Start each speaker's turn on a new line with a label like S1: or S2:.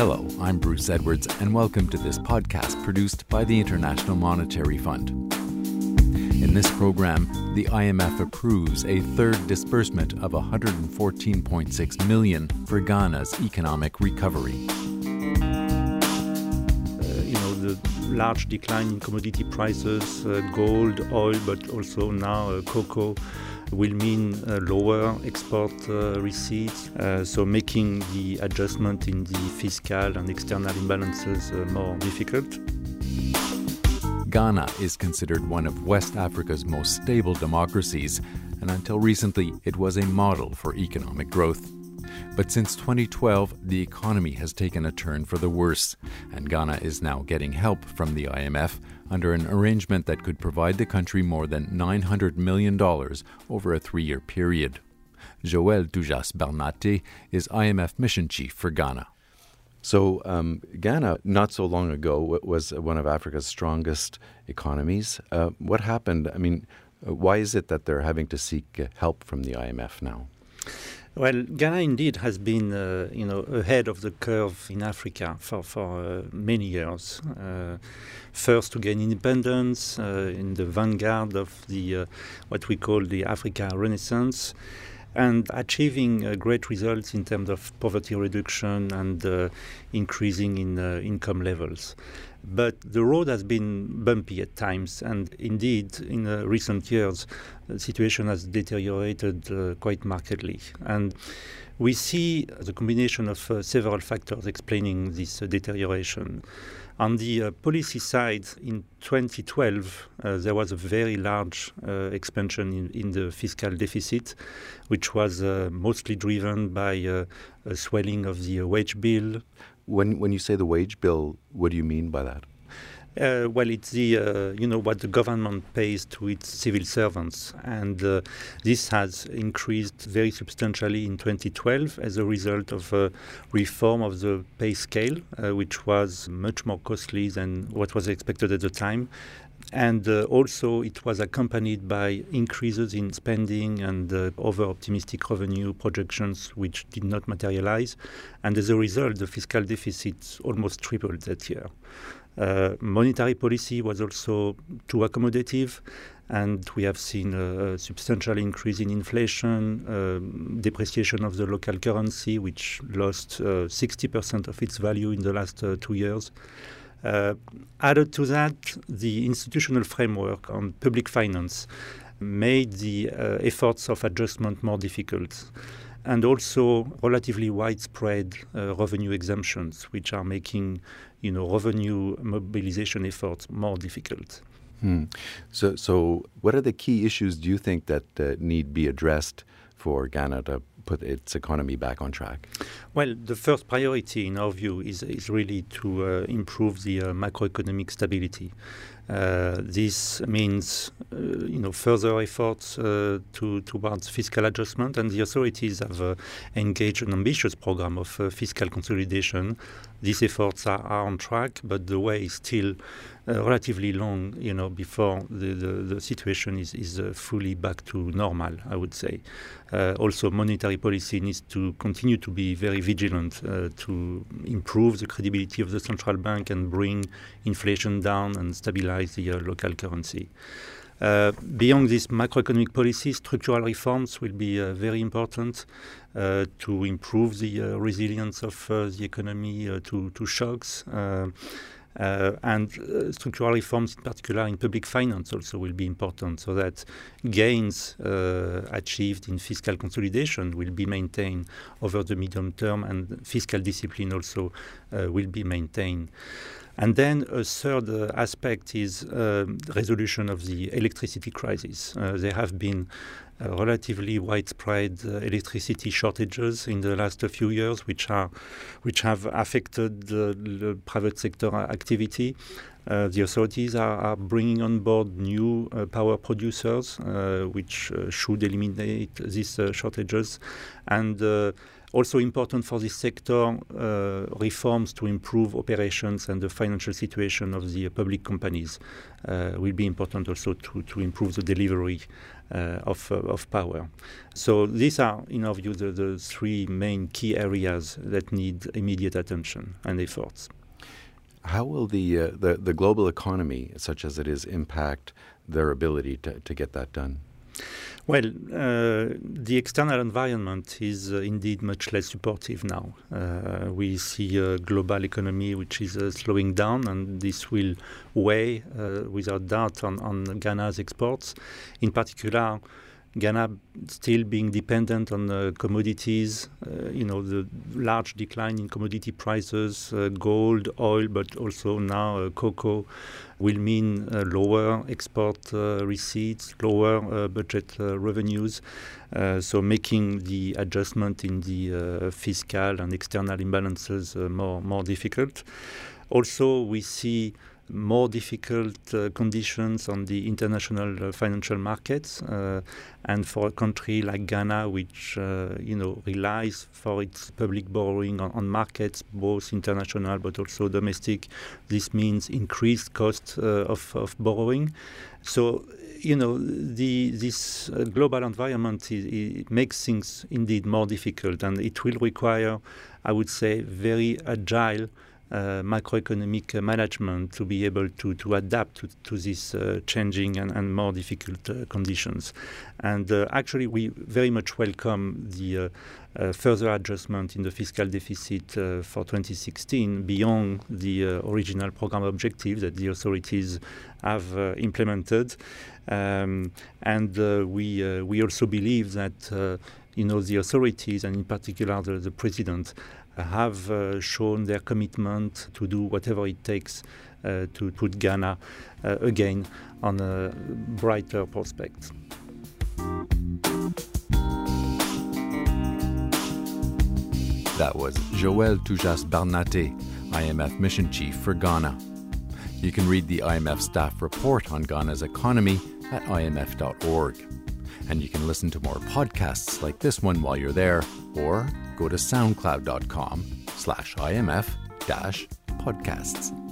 S1: Hello, I'm Bruce Edwards, and welcome to this podcast produced by the International Monetary Fund. In this program, the IMF approves a third disbursement of 114.6 million for Ghana's economic recovery.
S2: Uh, you know the large decline in commodity prices, uh, gold, oil, but also now uh, cocoa will mean uh, lower export uh, receipts, uh, so making the adjustment in the fiscal and external imbalances more difficult.
S1: Ghana is considered one of West Africa's most stable democracies, and until recently, it was a model for economic growth. But since 2012, the economy has taken a turn for the worse, and Ghana is now getting help from the IMF under an arrangement that could provide the country more than $900 million over a three year period. Joël Toujas Bernaté is IMF mission chief for Ghana.
S3: So, um, Ghana, not so long ago, was one of Africa's strongest economies. Uh, what happened? I mean, why is it that they're having to seek help from the IMF now?
S2: Well, Ghana indeed has been, uh, you know, ahead of the curve in Africa for for uh, many years. Uh, first to gain independence, uh, in the vanguard of the uh, what we call the Africa Renaissance, and achieving uh, great results in terms of poverty reduction and increasing in income levels. But the road has been bumpy at times, and indeed, in uh, recent years, the situation has deteriorated uh, quite markedly. And we see the combination of uh, several factors explaining this uh, deterioration. On the uh, policy side, in 2012, uh, there was a very large expansion in, in, the fiscal deficit, which was mostly driven by a swelling of the wage bill,
S3: when when you say the wage bill, what do you mean by that?
S2: Uh, well, it's the uh, you know what the government pays to its civil servants, and uh, this has increased very substantially in 2012 as a result of a reform of the pay scale, uh, which was much more costly than what was expected at the time, and uh, also, it was accompanied by increases in spending and uh, over optimistic revenue projections, which did not materialize. And as a result, the fiscal deficit almost tripled that year. Uh, monetary policy was also too accommodative, and we have seen a, a substantial increase in inflation, uh, depreciation of the local currency, which lost 60% uh, of its value in the last uh, two years. Uh, added to that, the institutional framework on public finance made the uh, efforts of adjustment more difficult and also relatively widespread uh, revenue exemptions, which are making you know revenue mobilization efforts more difficult.
S3: Hmm. So, so what are the key issues do you think that uh, need be addressed for Ghana to put its economy back on track?
S2: Well, the first priority, in our view, is, is really to uh, improve the uh, macroeconomic stability. Uh, this means, uh, you know, further efforts uh, to, towards fiscal adjustment, and the authorities have uh, engaged an ambitious program of fiscal consolidation. These efforts are, are, on track, but the way is still uh, relatively long, you know, before the, the, the situation is, is uh, fully back to normal, I would say. Uh, also, monetary policy needs to continue to be very vigilant to improve the credibility of the central bank and bring inflation down and stabilize the uh, local currency. Uh, beyond this macroeconomic policy, structural reforms will be uh, very important uh, to improve the uh, resilience of uh, the economy to, to shocks. and structural reforms, in particular in public finance, also will be important so that gains achieved in fiscal consolidation will be maintained over the medium term and fiscal discipline also will be maintained. And then a third uh, aspect is uh, resolution of the electricity crisis. Uh, there have been uh, relatively widespread uh, electricity shortages in the last few years, which are which have affected the, private sector activity. Uh, the authorities are, are, bringing on board new uh, power producers, uh, which should eliminate these shortages. And Also important for this sector, uh, reforms to improve operations and the financial situation of the public companies uh, will be important also to, to improve the delivery uh, of, uh, of power. So these are, in our view, the, the three main key areas that need immediate attention and efforts.
S3: How will the, uh, the, the global economy, such as it is, impact their ability to, to get that done?
S2: Well, uh, the external environment is uh, indeed much less supportive now. Uh, we see a global economy which is uh, slowing down, and this will weigh, uh, without doubt, on, on Ghana's exports. In particular, Ghana still being dependent on uh, commodities, uh, you know, the large decline in commodity prices, uh, gold, oil, but also now uh, cocoa will mean uh, lower export uh, receipts, lower budget revenues. so making the adjustment in the fiscal and external imbalances more more difficult. Also, we see more difficult uh, conditions on the international uh, financial markets. Uh, and for a country like Ghana, which uh, you know relies for its public borrowing on, on, markets, both international but also domestic, this means increased cost uh, of, of borrowing. So you know the this uh, global environment is, it makes things indeed more difficult, and it will require, I would say, very agile uh, macroeconomic management to be able to, to adapt to, to these uh, changing and, and, more difficult uh, conditions. And uh, actually, we very much welcome the uh, further adjustment in the fiscal deficit for 2016 beyond the original program objective that the authorities have implemented. Um, and we, we also believe that you know, the authorities, and in particular the, the president, have uh, shown their commitment to do whatever it takes uh, to put Ghana uh, again on a brighter prospect.
S1: That was Joël Toujas Bernaté, IMF Mission Chief for Ghana. You can read the IMF staff report on Ghana's economy at imf.org. And you can listen to more podcasts like this one while you're there, or go to soundcloud.com slash imf dash podcasts.